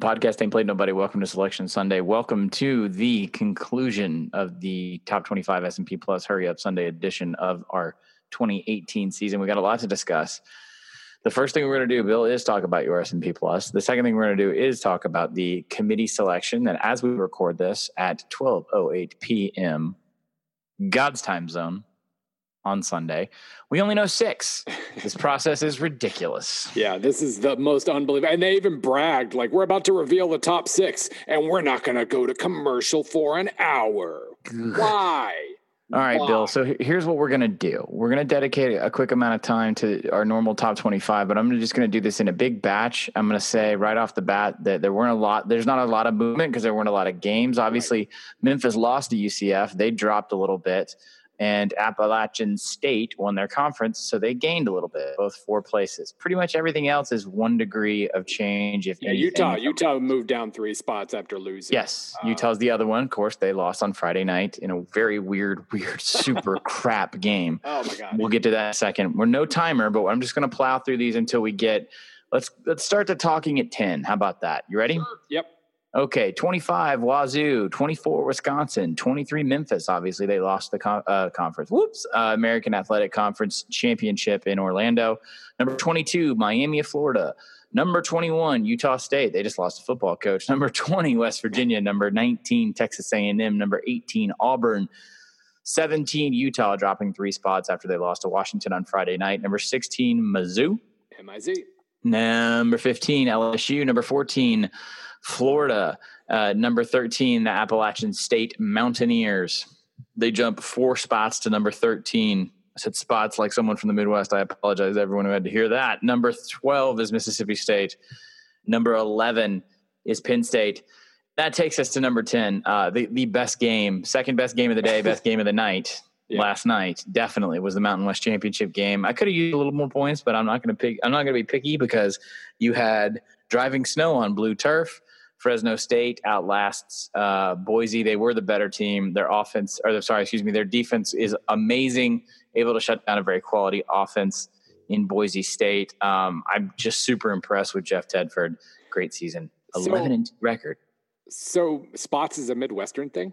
Podcast ain't played nobody. Welcome to Selection Sunday. Welcome to the conclusion of the top 25 S&P Plus Hurry Up Sunday edition of our 2018 season. We got a lot to discuss. The first thing we're going to do, Bill, is talk about your S&P Plus. The second thing we're going to do is talk about the committee selection that as we record this at 12:08 p.m. God's time zone on Sunday. We only know six. This process is ridiculous. Yeah, this is the most unbelievable. And they even bragged like we're about to reveal the top six, and we're not going to go to commercial for an hour. Why? All right, Bill. So here's what we're going to do. We're going to dedicate a quick amount of time to our normal top 25, but I'm just going to do this in a big batch. I'm going to say right off the bat that there weren't a lot, there's not a lot of movement because there weren't a lot of games. Obviously, right. Memphis lost to UCF. They dropped a little bit and Appalachian State won their conference, so they gained a little bit, both four places. Pretty much everything else is one degree of change. If yeah, Utah, Utah moved down three spots after losing. Yes, uh, Utah's the other one. Of course, they lost on Friday night in a very weird, weird, super crap game. Oh my god! We'll get to that in a second. We're no timer, but I'm just going to plow through these until we get. Let's let's start the talking at ten. How about that? You ready? Sure. Yep. Okay, 25 Wazoo, 24 Wisconsin, 23 Memphis. Obviously, they lost the uh, conference. Whoops. Uh, American Athletic Conference Championship in Orlando. Number 22, Miami of Florida. Number 21, Utah State. They just lost a football coach. Number 20, West Virginia. Number 19, Texas A&M. Number 18, Auburn. 17, Utah, dropping three spots after they lost to Washington on Friday night. Number 16, Mizzou. M-I-Z. Number 15, LSU. Number 14, Florida, uh, number 13, the Appalachian State Mountaineers. They jump four spots to number 13. I said spots like someone from the Midwest. I apologize to everyone who had to hear that. Number 12 is Mississippi State. Number 11 is Penn State. That takes us to number 10, uh, the, the best game, second best game of the day, best game of the night. Yeah. last night definitely was the Mountain West Championship game. I could have used a little more points, but I'm not going to pick. I'm not going to be picky because you had driving snow on blue turf. Fresno State outlasts uh, Boise. They were the better team. Their offense, or sorry, excuse me, their defense is amazing, able to shut down a very quality offense in Boise State. Um, I'm just super impressed with Jeff Tedford. Great season, eleven so, record. So spots is a Midwestern thing.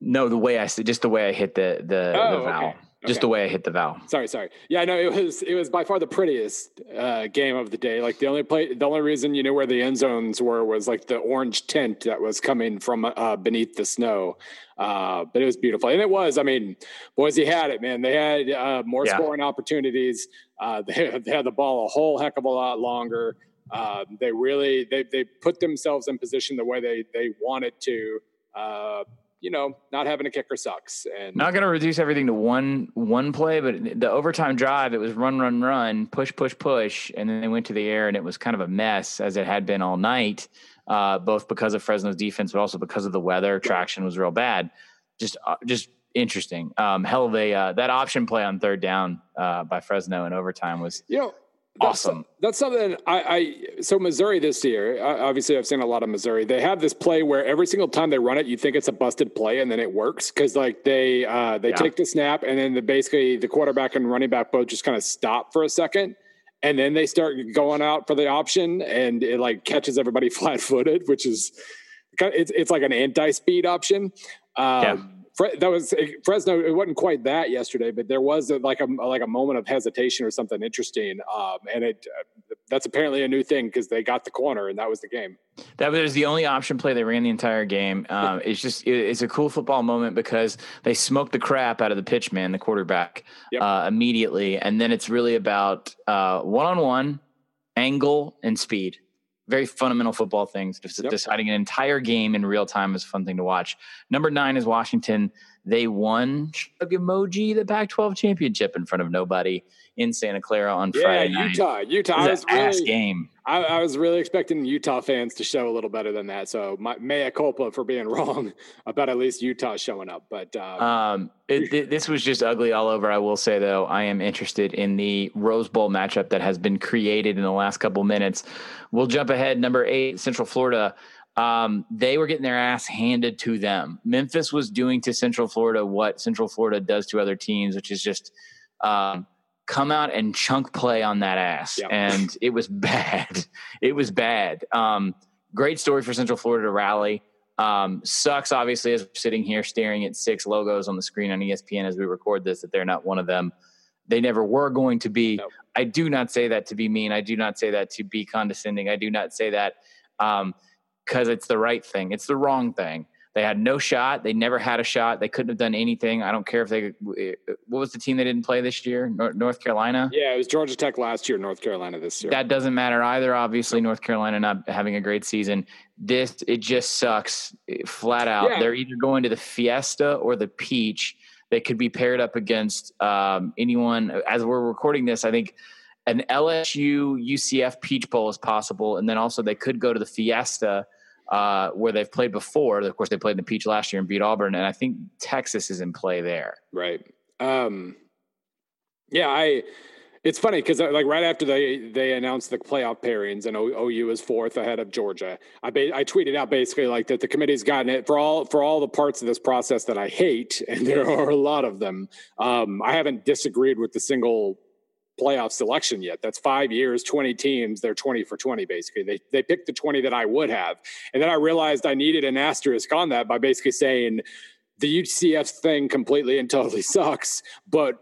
No, the way I just the way I hit the the, oh, the vowel. Okay just okay. the way I hit the vowel. Sorry, sorry. Yeah, no, it was it was by far the prettiest uh, game of the day. Like the only play, the only reason you knew where the end zones were was like the orange tint that was coming from uh, beneath the snow. Uh, but it was beautiful, and it was. I mean, Boise had it, man. They had uh, more yeah. scoring opportunities. Uh, they, they, had the ball a whole heck of a lot longer. Uh, they really they they put themselves in position the way they they wanted to you know, not having a kicker sucks. And not going to reduce everything to one one play, but the overtime drive, it was run, run, run, push, push, push, and then they went to the air, and it was kind of a mess as it had been all night, uh, both because of Fresno's defense, but also because of the weather. Traction was real bad. Just, uh, just interesting. Um, hell of a uh, that option play on third down uh, by Fresno in overtime was. You know, awesome. That's, that's something I, I, so Missouri this year. Obviously, I've seen a lot of Missouri. They have this play where every single time they run it, you think it's a busted play, and then it works because like they uh, they yeah. take the snap, and then the, basically the quarterback and running back both just kind of stop for a second, and then they start going out for the option, and it like catches everybody flat footed, which is it's it's like an anti speed option. Um, yeah that was Fresno. It wasn't quite that yesterday, but there was a, like a like a moment of hesitation or something interesting, um, and it uh, that's apparently a new thing because they got the corner and that was the game. That was the only option play they ran the entire game. Um, it's just it, it's a cool football moment because they smoked the crap out of the pitch man, the quarterback, yep. uh, immediately, and then it's really about one on one angle and speed very fundamental football things. Yep. Deciding an entire game in real time is a fun thing to watch. Number nine is Washington. They won Shrug Emoji the Pac-12 championship in front of nobody in Santa Clara on yeah, Friday night. Utah, Utah. It was, was really, game. I, I, was really expecting Utah fans to show a little better than that. So my mea culpa for being wrong about at least Utah showing up. But um, um, it, it, this was just ugly all over. I will say though, I am interested in the Rose Bowl matchup that has been created in the last couple minutes. We'll jump ahead. Number eight, Central Florida. Um, they were getting their ass handed to them. Memphis was doing to Central Florida what Central Florida does to other teams, which is just um, come out and chunk play on that ass. And it was bad. It was bad. Um, great story for Central Florida to rally. Um, sucks, obviously, as we're sitting here staring at six logos on the screen on ESPN as we record this, that they're not one of them. They never were going to be. Nope. I do not say that to be mean. I do not say that to be condescending. I do not say that because it's the right thing. It's the wrong thing. They had no shot. They never had a shot. They couldn't have done anything. I don't care if they. What was the team they didn't play this year? North Carolina. Yeah, it was Georgia Tech last year. North Carolina this year. That doesn't matter either. Obviously, North Carolina not having a great season. This it just sucks flat out. Yeah. They're either going to the Fiesta or the Peach. They could be paired up against um, anyone. As we're recording this, I think an LSU UCF Peach Bowl is possible, and then also they could go to the Fiesta uh, where they've played before. Of course, they played in the Peach last year and beat Auburn, and I think Texas is in play there. Right. Um, yeah, I. It's funny because uh, like right after they they announced the playoff pairings and OU is fourth ahead of Georgia, I ba- I tweeted out basically like that the committee's gotten it for all for all the parts of this process that I hate, and there are a lot of them. Um, I haven't disagreed with the single playoff selection yet. That's five years, 20 teams. They're 20 for 20, basically. They, they picked the 20 that I would have. And then I realized I needed an asterisk on that by basically saying the UCF thing completely and totally sucks. But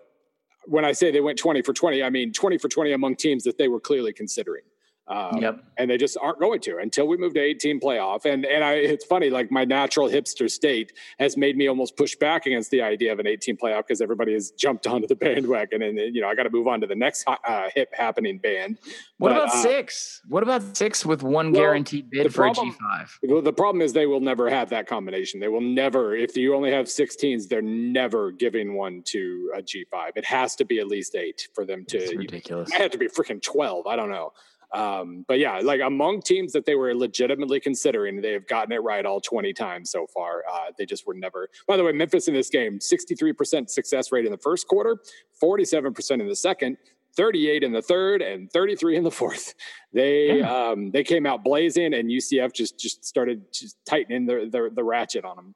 when I say they went 20 for 20, I mean 20 for 20 among teams that they were clearly considering. Um, yep. And they just aren't going to until we move to 18 playoff. And and I, it's funny, like my natural hipster state has made me almost push back against the idea of an 18 playoff because everybody has jumped onto the bandwagon, and you know I got to move on to the next uh, hip happening band. What but, about uh, six? What about six with one well, guaranteed bid for problem, a G5? The problem is they will never have that combination. They will never. If you only have 16s, they're never giving one to a G5. It has to be at least eight for them to. It's ridiculous. It have to be freaking 12. I don't know. Um, but yeah, like among teams that they were legitimately considering, they have gotten it right all 20 times so far. Uh, they just were never, by the way, Memphis in this game, 63% success rate in the first quarter, 47% in the second, 38 in the third and 33 in the fourth. They yeah. um, they came out blazing, and UCF just just started just tightening the the, the ratchet on them.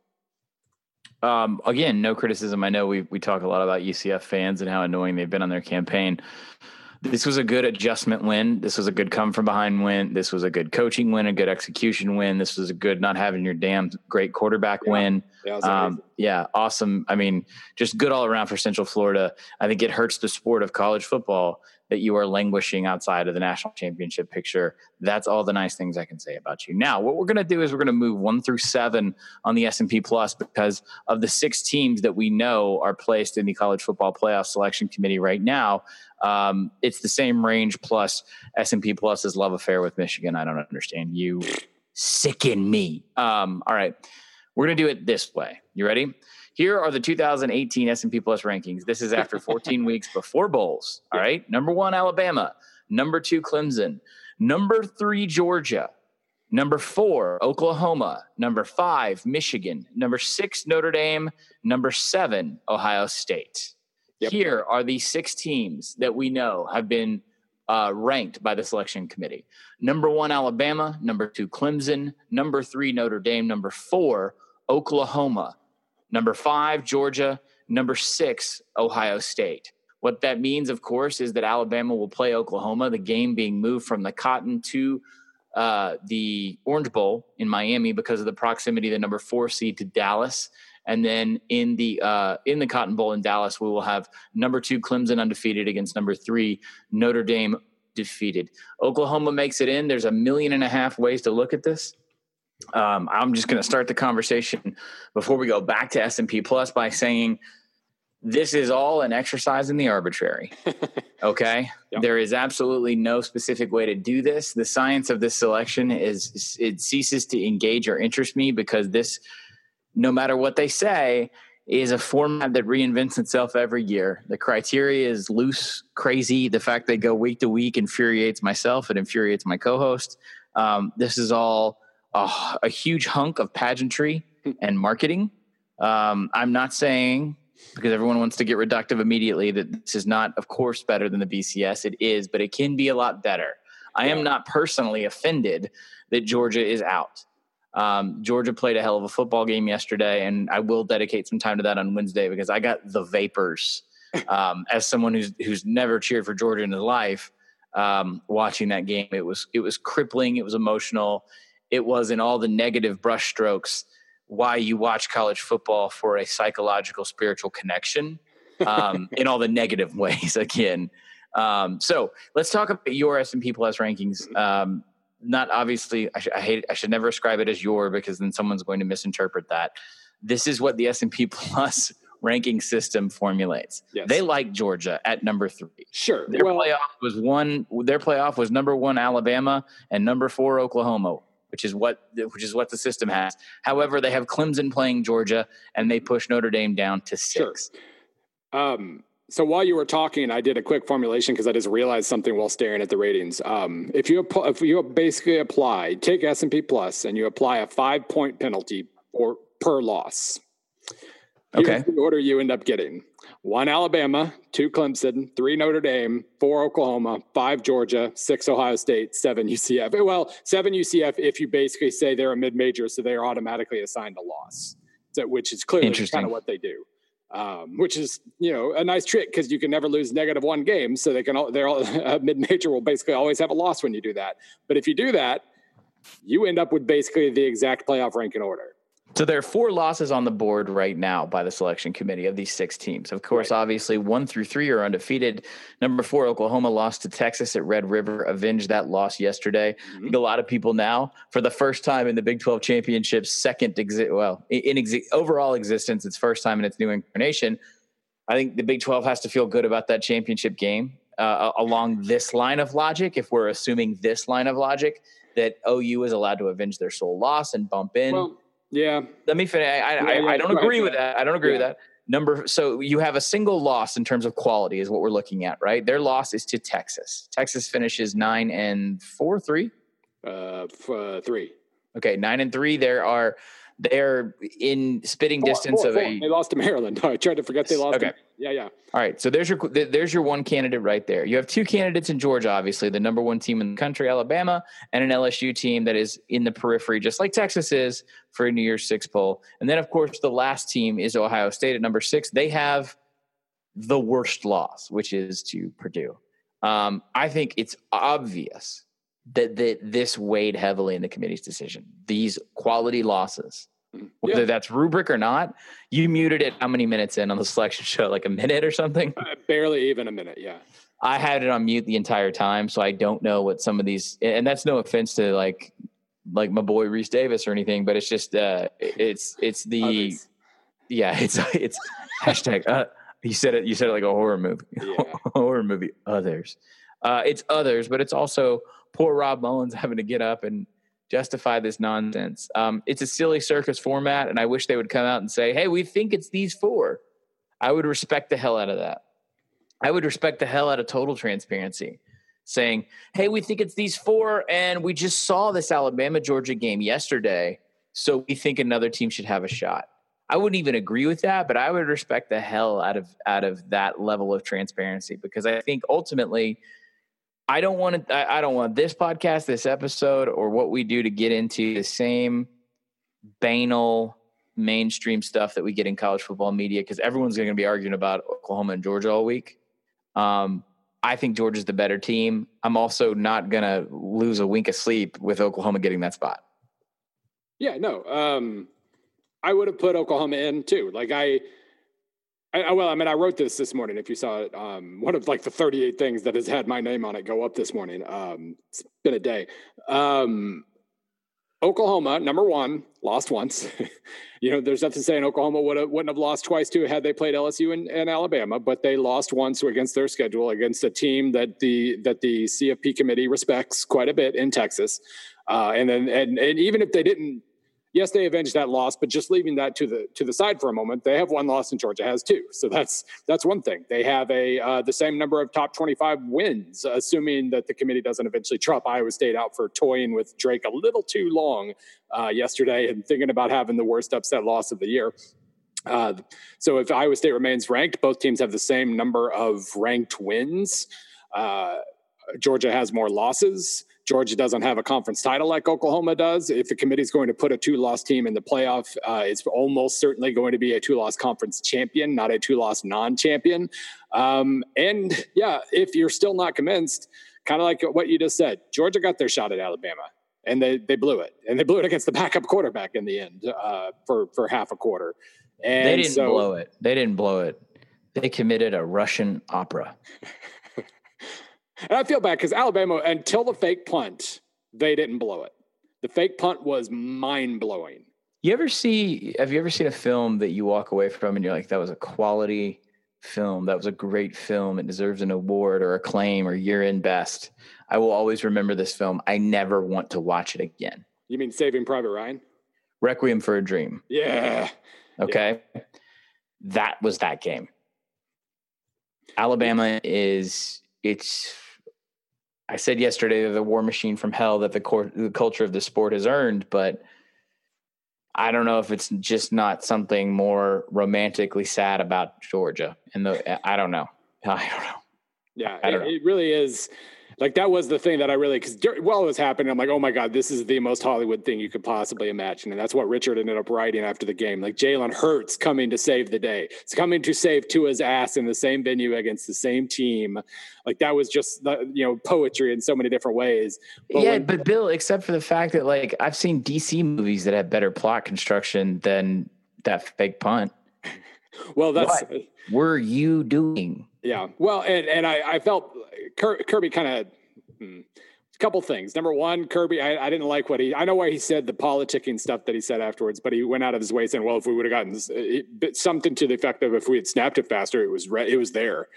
Um, again, no criticism. I know we we talk a lot about UCF fans and how annoying they've been on their campaign this was a good adjustment win. This was a good come from behind win. This was a good coaching win, a good execution win. This was a good not having your damn great quarterback yeah. win. Yeah, um, yeah, awesome. I mean, just good all around for Central Florida. I think it hurts the sport of college football that you are languishing outside of the national championship picture. That's all the nice things I can say about you. Now, what we're going to do is we're going to move one through seven on the S&P Plus because of the six teams that we know are placed in the college football playoff selection committee right now. Um, it's the same range plus S&P Plus's love affair with Michigan. I don't understand. You sicken me. Um, all right, we're going to do it this way. You ready? Here are the 2018 S&P Plus rankings. This is after 14 weeks before bowls. All right. Number one, Alabama. Number two, Clemson. Number three, Georgia. Number four, Oklahoma. Number five, Michigan. Number six, Notre Dame. Number seven, Ohio State. Yep. Here are the six teams that we know have been uh, ranked by the selection committee. Number one, Alabama. Number two, Clemson. Number three, Notre Dame. Number four, Oklahoma. Number five, Georgia. Number six, Ohio State. What that means, of course, is that Alabama will play Oklahoma, the game being moved from the Cotton to uh, the Orange Bowl in Miami because of the proximity of the number four seed to Dallas. And then in the uh, in the Cotton Bowl in Dallas, we will have number two Clemson undefeated against number three Notre Dame defeated. Oklahoma makes it in. There's a million and a half ways to look at this. Um, I'm just going to start the conversation before we go back to S&P Plus by saying this is all an exercise in the arbitrary. Okay, yep. there is absolutely no specific way to do this. The science of this selection is it ceases to engage or interest me because this, no matter what they say, is a format that reinvents itself every year. The criteria is loose, crazy. The fact they go week to week infuriates myself. It infuriates my co-host. Um, this is all a, a huge hunk of pageantry and marketing. Um, I'm not saying because everyone wants to get reductive immediately that this is not, of course, better than the BCS. It is, but it can be a lot better. I am not personally offended that Georgia is out. Um, Georgia played a hell of a football game yesterday, and I will dedicate some time to that on Wednesday because I got the vapors. Um, as someone who's who's never cheered for Georgia in his life, um, watching that game, it was it was crippling. It was emotional it was in all the negative brushstrokes why you watch college football for a psychological spiritual connection um, in all the negative ways again. Um, so let's talk about your s&p plus rankings. Um, not obviously I, sh- I, hate i should never ascribe it as your because then someone's going to misinterpret that. This is what the s&p plus ranking system formulates. Yes. they like georgia at number three. Sure their well, playoff was one their playoff was number one alabama and number four oklahoma which is what which is what the system has. However, they have Clemson playing Georgia, and they push Notre Dame down to six. Sure. Um, so while you were talking, I did a quick formulation because I just realized something while staring at the ratings. Um, if you if you basically apply take S and P plus and you apply a five point penalty or per loss, okay, the order you end up getting: one Alabama, two Clemson, three Notre Dame, four Oklahoma, five Georgia, six Ohio State, seven UCF. Well, seven UCF if you basically say they're a mid major, so they are automatically assigned a loss, so, which is clearly kind of what they do. Um, which is you know a nice trick because you can never lose negative one game, so they can all, they're all a mid major will basically always have a loss when you do that. But if you do that, you end up with basically the exact playoff ranking order. So there are four losses on the board right now by the selection committee of these six teams. Of course, right. obviously one through three are undefeated. Number four, Oklahoma lost to Texas at Red River, avenged that loss yesterday. Mm-hmm. a lot of people now, for the first time in the Big 12 championship's second exi- well, in exi- overall existence, its first time in its new incarnation. I think the Big 12 has to feel good about that championship game uh, along this line of logic. If we're assuming this line of logic, that OU is allowed to avenge their sole loss and bump in. Well, yeah. Let me finish. I, I, yeah, yeah, I don't agree with that. I don't agree yeah. with that. Number so you have a single loss in terms of quality is what we're looking at, right? Their loss is to Texas. Texas finishes nine and four, three. Uh, f- uh three. Okay, nine and three. There are they're in spitting four, distance four, of four. a. They lost to Maryland. I tried to forget they lost. Okay. To, yeah, yeah. All right. So there's your there's your one candidate right there. You have two candidates in Georgia, obviously, the number one team in the country, Alabama, and an LSU team that is in the periphery, just like Texas is for a New Year's Six poll. And then, of course, the last team is Ohio State at number six. They have the worst loss, which is to Purdue. Um, I think it's obvious that, that this weighed heavily in the committee's decision. These quality losses whether yeah. that's rubric or not. You muted it how many minutes in on the selection show? Like a minute or something? Uh, barely even a minute. Yeah. I had it on mute the entire time, so I don't know what some of these. And that's no offense to like, like my boy Rece Davis or anything, but it's just uh, it's it's the, Others. yeah, it's it's hashtag. Uh, you said it. You said it like a horror movie. Yeah. horror movie. Others. Uh, it's others, but it's also poor Rob Mullens having to get up and justify this nonsense. Um, it's a silly circus format, and I wish they would come out and say, "Hey, we think it's these four. I would respect the hell out of that. I would respect the hell out of total transparency, saying, "Hey, we think it's these four, and we just saw this Alabama Georgia game yesterday, so we think another team should have a shot." I wouldn't even agree with that, but I would respect the hell out of out of that level of transparency because I think ultimately I don't want to. I don't want this podcast, this episode, or what we do to get into the same banal mainstream stuff that we get in college football media because everyone's going to be arguing about Oklahoma and Georgia all week. Um, I think Georgia's the better team. I'm also not going to lose a wink of sleep with Oklahoma getting that spot. Yeah, no. Um, I would have put Oklahoma in too. Like I I, well, I mean, I wrote this this morning. If you saw it, um, one of like the 38 things that has had my name on it go up this morning. Um, it's been a day. Um, Oklahoma, number one, lost once. you know, there's nothing saying Oklahoma would have, wouldn't have lost twice too had they played LSU and, and, Alabama, but they lost once against their schedule against a team that the that the CFP committee respects quite a bit in Texas. Uh, and then and, and even if they didn't yes, they avenged that loss, but just leaving that to the to the side for a moment, they have one loss and Georgia has two. So that's that's one thing. They have a uh, the same number of top twenty five wins, assuming that the committee doesn't eventually trump Iowa State out for toying with Drake a little too long uh, yesterday and thinking about having the worst upset loss of the year. Uh, so if Iowa State remains ranked, both teams have the same number of ranked wins. Uh, Georgia has more losses. Georgia doesn't have a conference title like Oklahoma does. If the committee is going to put a two loss team in the playoff, uh, it's almost certainly going to be a two loss conference champion, not a two loss non champion. Um, and yeah, if you're still not convinced, kind of like what you just said, Georgia got their shot at Alabama. and they they blew it, and they blew it against the backup quarterback in the end uh, for for half a quarter. And they didn't so, blow it. They didn't blow it. They committed a Russian opera. and I feel bad because Alabama, until the fake punt, they didn't blow it. The fake punt was mind blowing. You ever see? Have you ever seen a film that you walk away from and you're like, "That was a quality film. That was a great film. It deserves an award or acclaim or year in best." I will always remember this film. I never want to watch it again. You mean Saving Private Ryan? Requiem for a Dream. Yeah. Okay. Yeah. That was that game. Alabama is it's I said yesterday they're the war machine from hell that the, cor- the culture of the sport has earned, but I don't know if it's just not something more romantically sad about Georgia. And the I don't know. I don't know. Yeah, it, it really is like that was the thing that I really because while it was happening, I'm like, oh my god, this is the most Hollywood thing you could possibly imagine, and that's what Richard ended up writing after the game. Like Jalen Hurts coming to save the day, it's coming to save Tua's ass in the same venue against the same team. Like that was just the, you know poetry in so many different ways. But yeah, when, but Bill, except for the fact that like I've seen DC movies that have better plot construction than that fake punt. well, that's what were you doing? Yeah. Well, and and I, I felt Kirby kind of. Hmm, a couple things. Number one, Kirby, I, I, didn't like what he. I know why he said the politicking stuff that he said afterwards, but he went out of his way saying, "Well, if we would have gotten it, something to the effect of if we had snapped it faster, it was re- it was there."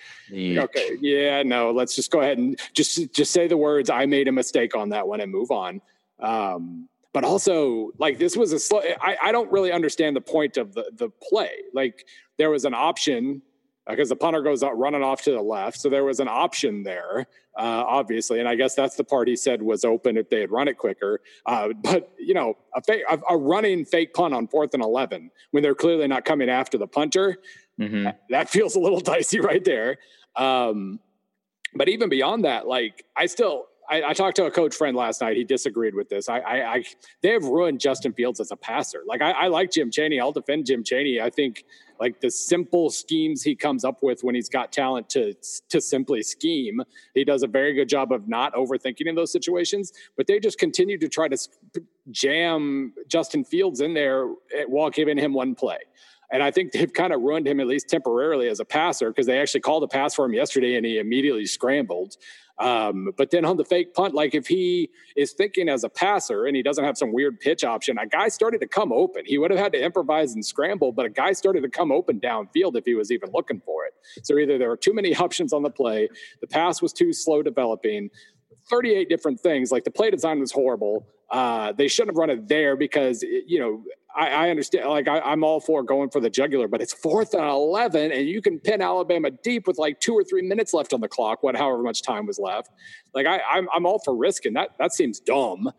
Okay, yeah, no, let's just go ahead and just just say the words. I made a mistake on that one and move on. Um, but also, like this was a slow. I, I don't really understand the point of the the play. Like there was an option because the punter goes out running off to the left. So there was an option there, uh, obviously, and I guess that's the part he said was open if they had run it quicker. Uh, but you know, a, fake, a, a, running fake punt on fourth and eleven when they're clearly not coming after the punter, mm-hmm. that, that, feels a little dicey right there. Um, but even beyond that, like I still. I, I, talked to a coach friend last night. He disagreed with this. I, I, I they have ruined Justin Fields as a passer. Like I, I like Jim Chaney. I'll defend Jim Chaney. I think like the simple schemes he comes up with when he's got talent to to simply scheme he does a very good job of not overthinking in those situations but they just continue to try to jam justin fields in there eh, while giving him one play and I think they've kind of ruined him at least temporarily as a passer because they actually called a pass for him yesterday and he immediately scrambled. Um, but then on the fake punt, like if he is thinking as a passer and he doesn't have some weird pitch option, a guy started to come open. He would have had to improvise and scramble, but a guy started to come open downfield if he was even looking for it. So either there were too many options on the play, the pass was too slow developing, 38 different things. Like the play design was horrible. Uh, they shouldn't have run it there because, you know, I, I understand. Like I, am all for going for the jugular, but it's fourth and eleven, and you can pin Alabama deep with like two or three minutes left on the clock. What, however much time was left. Like I, I'm, I'm all for risking that. That seems dumb.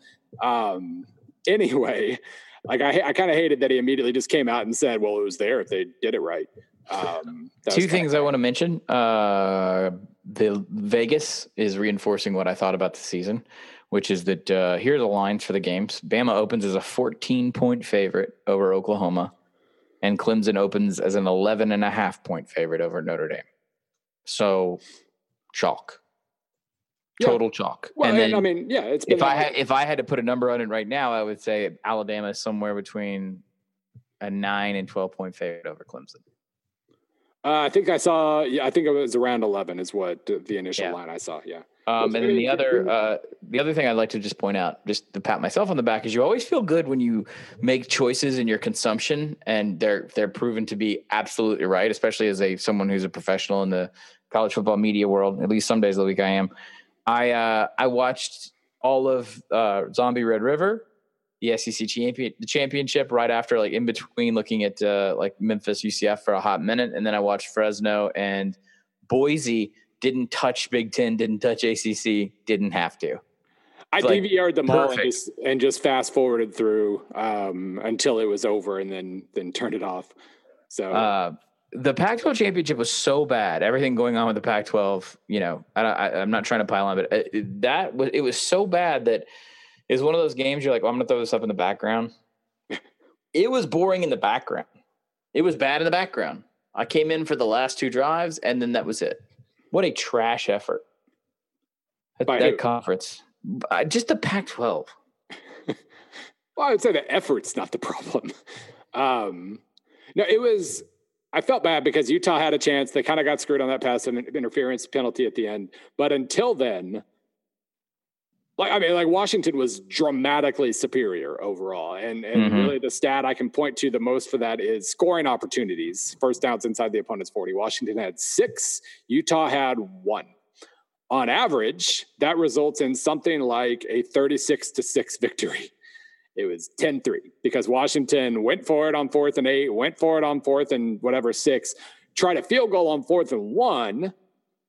Um, anyway, like I, I kind of hated that he immediately just came out and said, "Well, it was there if they did it right." Um, Two things I want to mention. Uh, the Vegas is reinforcing what I thought about the season which is that uh, here are the lines for the games. Bama opens as a 14 point favorite over Oklahoma, and Clemson opens as an 11 and a half point favorite over Notre Dame. So, chalk. Yeah. Total chalk. Well, and then, I mean, yeah, it's if I had if I had to put a number on it right now, I would say Alabama is somewhere between a nine and twelve point favorite over Clemson. Uh, I think I saw. Yeah, I think it was around eleven is what the initial yeah. line I saw. Yeah. Um, and then the other, uh, the other thing I'd like to just point out, just to pat myself on the back, is you always feel good when you make choices in your consumption, and they're they're proven to be absolutely right. Especially as a someone who's a professional in the college football media world. At least some days of the week I am. I uh, I watched all of uh, Zombie Red River, the SEC champion, the championship, right after, like in between, looking at uh, like Memphis UCF for a hot minute, and then I watched Fresno and Boise didn't touch Big Ten, didn't touch ACC, didn't have to. I like, DVR'd them perfect. all and just, and just fast forwarded through um, until it was over, and then then turned it off. So uh, the Pac-12 championship was so bad. Everything going on with the Pac-12, you know, I, am not trying to pile on, but uh, it, that was it was so bad that is one of those games you're like, well, I'm going to throw this up in the background. it was boring in the background. It was bad in the background. I came in for the last two drives, and then that was it. What a trash effort at that conference. Just the Pac 12. Well, I would say the effort's not the problem. Um, no, it was. I felt bad because Utah had a chance. They kind of got screwed on that pass and interference penalty at the end. But until then, like I mean, like Washington was dramatically superior overall, and and mm-hmm. really the stat I can point to the most for that is scoring opportunities, first downs inside the opponent's forty. Washington had six, Utah had one. On average, that results in something like a thirty-six to six victory. It was 10-3 because Washington went for it on fourth and eight, went for it on fourth and whatever six, tried a field goal on fourth and one,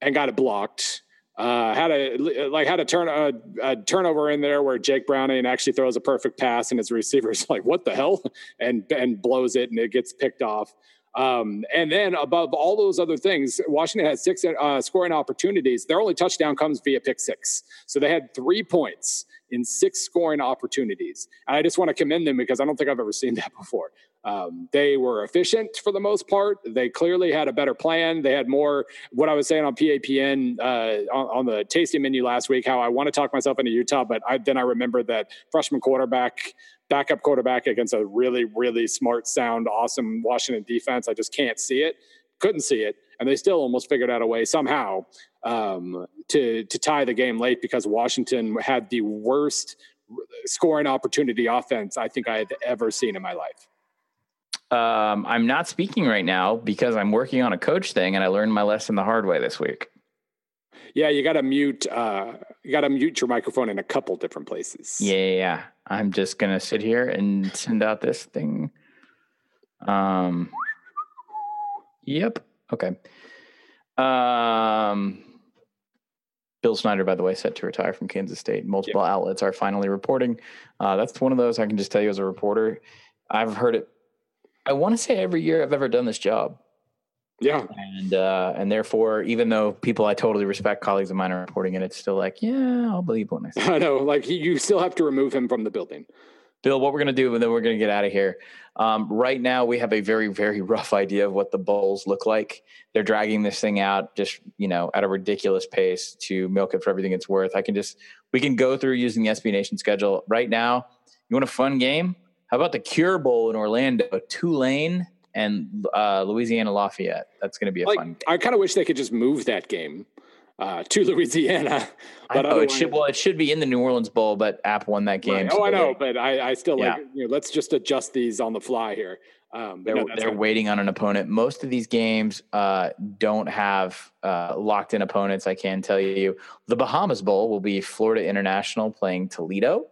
and got it blocked uh, had a like had a turn a, a, turnover in there where Jake Browning actually throws a perfect pass and his receiver's like, "What the hell?" and and blows it and it gets picked off. Um, and then above all those other things, Washington had six uh, scoring opportunities. Their only touchdown comes via pick six, so they had three points in six scoring opportunities. And I just want to commend them because I don't think I've ever seen that before. Um, they were efficient for the most part. They clearly had a better plan. They had more, what I was saying on PAPN uh, on, on, the tasting menu last week, how I want to talk myself into Utah, but I, then I remember that freshman quarterback, backup quarterback against a really, really smart, sound, awesome Washington defense. I just can't see it. Couldn't see it. And they still almost figured out a way somehow um, to, to tie the game late because Washington had the worst scoring opportunity offense I think I had ever seen in my life. Um, I'm not speaking right now because I'm working on a coach thing, and I learned my lesson the hard way this week. Yeah, you got to mute. Uh, you got to mute your microphone in a couple different places. Yeah, yeah. I'm just gonna sit here and send out this thing. Um. Yep. Okay. Um. Bill Snyder, by the way, set to retire from Kansas State. Multiple yep. outlets are finally reporting. Uh, that's one of those I can just tell you as a reporter. I've heard it I want to say every year I've ever done this job. Yeah. And uh, and therefore, even though people I totally respect, colleagues of mine are reporting it, it's still like, yeah, I'll believe when I say. I know, like you still have to remove him from the building. Bill, what we're going to do, and then we're going to get out of here. Um, right now, we have a very, very rough idea of what the bowls look like. They're dragging this thing out just, you know, at a ridiculous pace to milk it for everything it's worth. I can just, we can go through using the SB Nation schedule right now. You want a fun game? How about the Cure Bowl in Orlando? Tulane and uh, Louisiana Lafayette. That's going to be a like, fun. Game. I kind of wish they could just move that game uh, to Louisiana. But I know it should. Well, it should be in the New Orleans Bowl, but App won that game. Right. Oh, so I know, but I, I still yeah. like. You know, let's just adjust these on the fly here. Um, they're no, they're waiting on an opponent. Most of these games uh, don't have uh, locked in opponents. I can tell you, the Bahamas Bowl will be Florida International playing Toledo.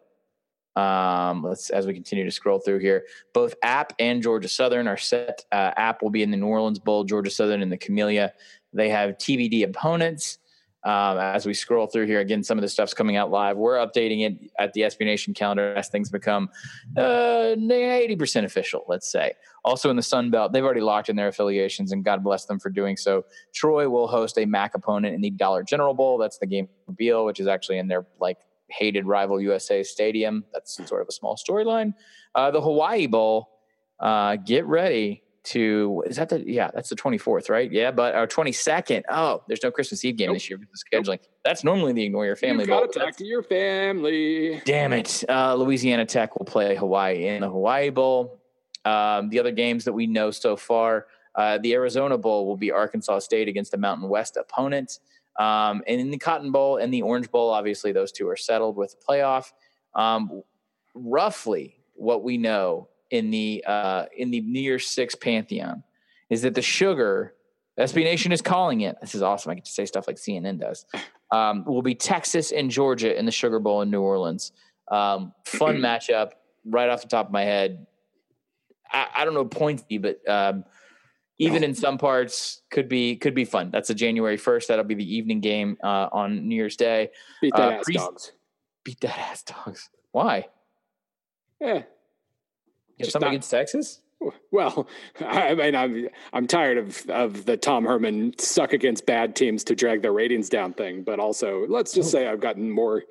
Um, let's as we continue to scroll through here. Both App and Georgia Southern are set. Uh, App will be in the New Orleans Bowl. Georgia Southern in the Camellia. They have TBD opponents. Um, as we scroll through here again, some of the stuff's coming out live. We're updating it at the SB Nation calendar as things become uh, 80% official, let's say. Also in the Sun Belt, they've already locked in their affiliations, and God bless them for doing so. Troy will host a MAC opponent in the Dollar General Bowl. That's the game Beal, which is actually in their like hated rival USA Stadium. That's sort of a small storyline. Uh, the Hawaii Bowl. Uh, get ready to is that the yeah that's the 24th right yeah but our 22nd oh there's no christmas eve game nope. this year with the scheduling nope. that's normally the ignore your family you gotta talk to your family damn it uh, louisiana tech will play hawaii in the hawaii bowl um, the other games that we know so far uh, the arizona bowl will be arkansas state against a mountain west opponent um, and in the Cotton Bowl and the Orange Bowl, obviously those two are settled with the playoff. Um, roughly, what we know in the uh, in the New Year's Six pantheon is that the sugar SB Nation is calling it. This is awesome. I get to say stuff like CNN does. Um, will be Texas and Georgia in the Sugar Bowl in New Orleans. Um, fun matchup, right off the top of my head. I, I don't know pointy, but um, even in some parts could be could be fun. That's a January first. That'll be the evening game uh, on New Year's Day. Beat that uh, ass pre- dogs. Beat that ass dogs. Why? Yeah. You something not, against Texas? Well, I mean, I'm I'm tired of of the Tom Herman suck against bad teams to drag their ratings down thing, but also let's just oh. say I've gotten more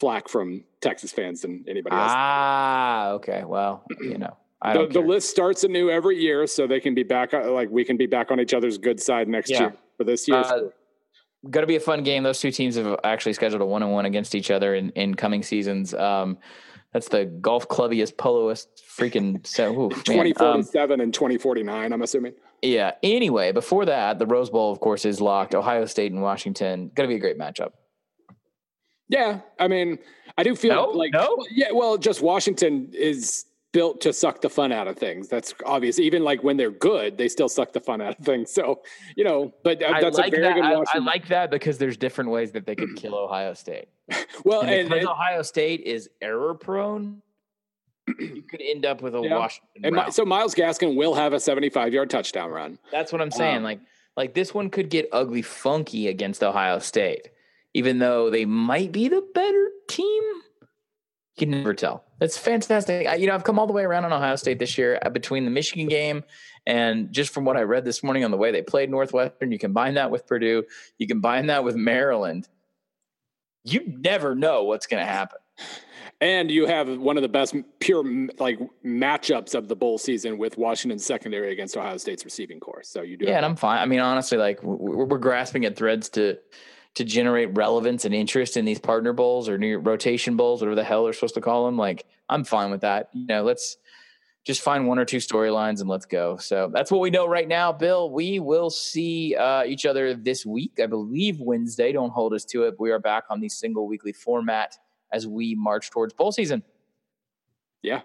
flack from Texas fans than anybody else. Ah, okay. Well, you know the, the, list starts anew every year, so they can be back. Uh, like we can be back on each other's good side next yeah. year for this year. Uh, Going to be a fun game. Those two teams have actually scheduled a one on one against each other in, in coming seasons. Um, That's the golf clubbiest, poloist freaking. So, 2047 um, and 2049, I'm assuming. Yeah. Anyway, before that, the Rose Bowl, of course, is locked. Ohio State and Washington. Going to be a great matchup. Yeah. I mean, I do feel no, like. No. Yeah. Well, just Washington is built to suck the fun out of things. That's obvious. Even like when they're good, they still suck the fun out of things. So, you know, but uh, that's like a very that. good I, I, like that because there's different ways that they could kill Ohio State. well, and, and because and, Ohio State is error prone, you could end up with a yeah. Washington. And my, so Myles Gaskin will have a 75 yard touchdown run. That's what I'm saying. Um, like, like this one could get ugly funky against Ohio State, even though they might be the better team. You can never tell. That's fantastic. I, you know, I've come all the way around on Ohio State this year uh, between the Michigan game and just from what I read this morning on the way they played Northwestern. You combine that with Purdue, you combine that with Maryland. You never know what's going to happen. And you have one of the best pure like matchups of the bowl season with Washington's secondary against Ohio State's receiving corps. So you do. Yeah, and I'm fine. I mean, honestly, like we're, we're grasping at threads to to generate relevance and interest in these partner bowls or new rotation bowls, whatever the hell they're supposed to call them. Like, I'm fine with that. You know, let's just find one or two storylines and let's go. So that's what we know right now, Bill. We will see uh, each other this week. I believe Wednesday. Don't hold us to it. We are back on the single weekly format as we march towards bowl season. Yeah,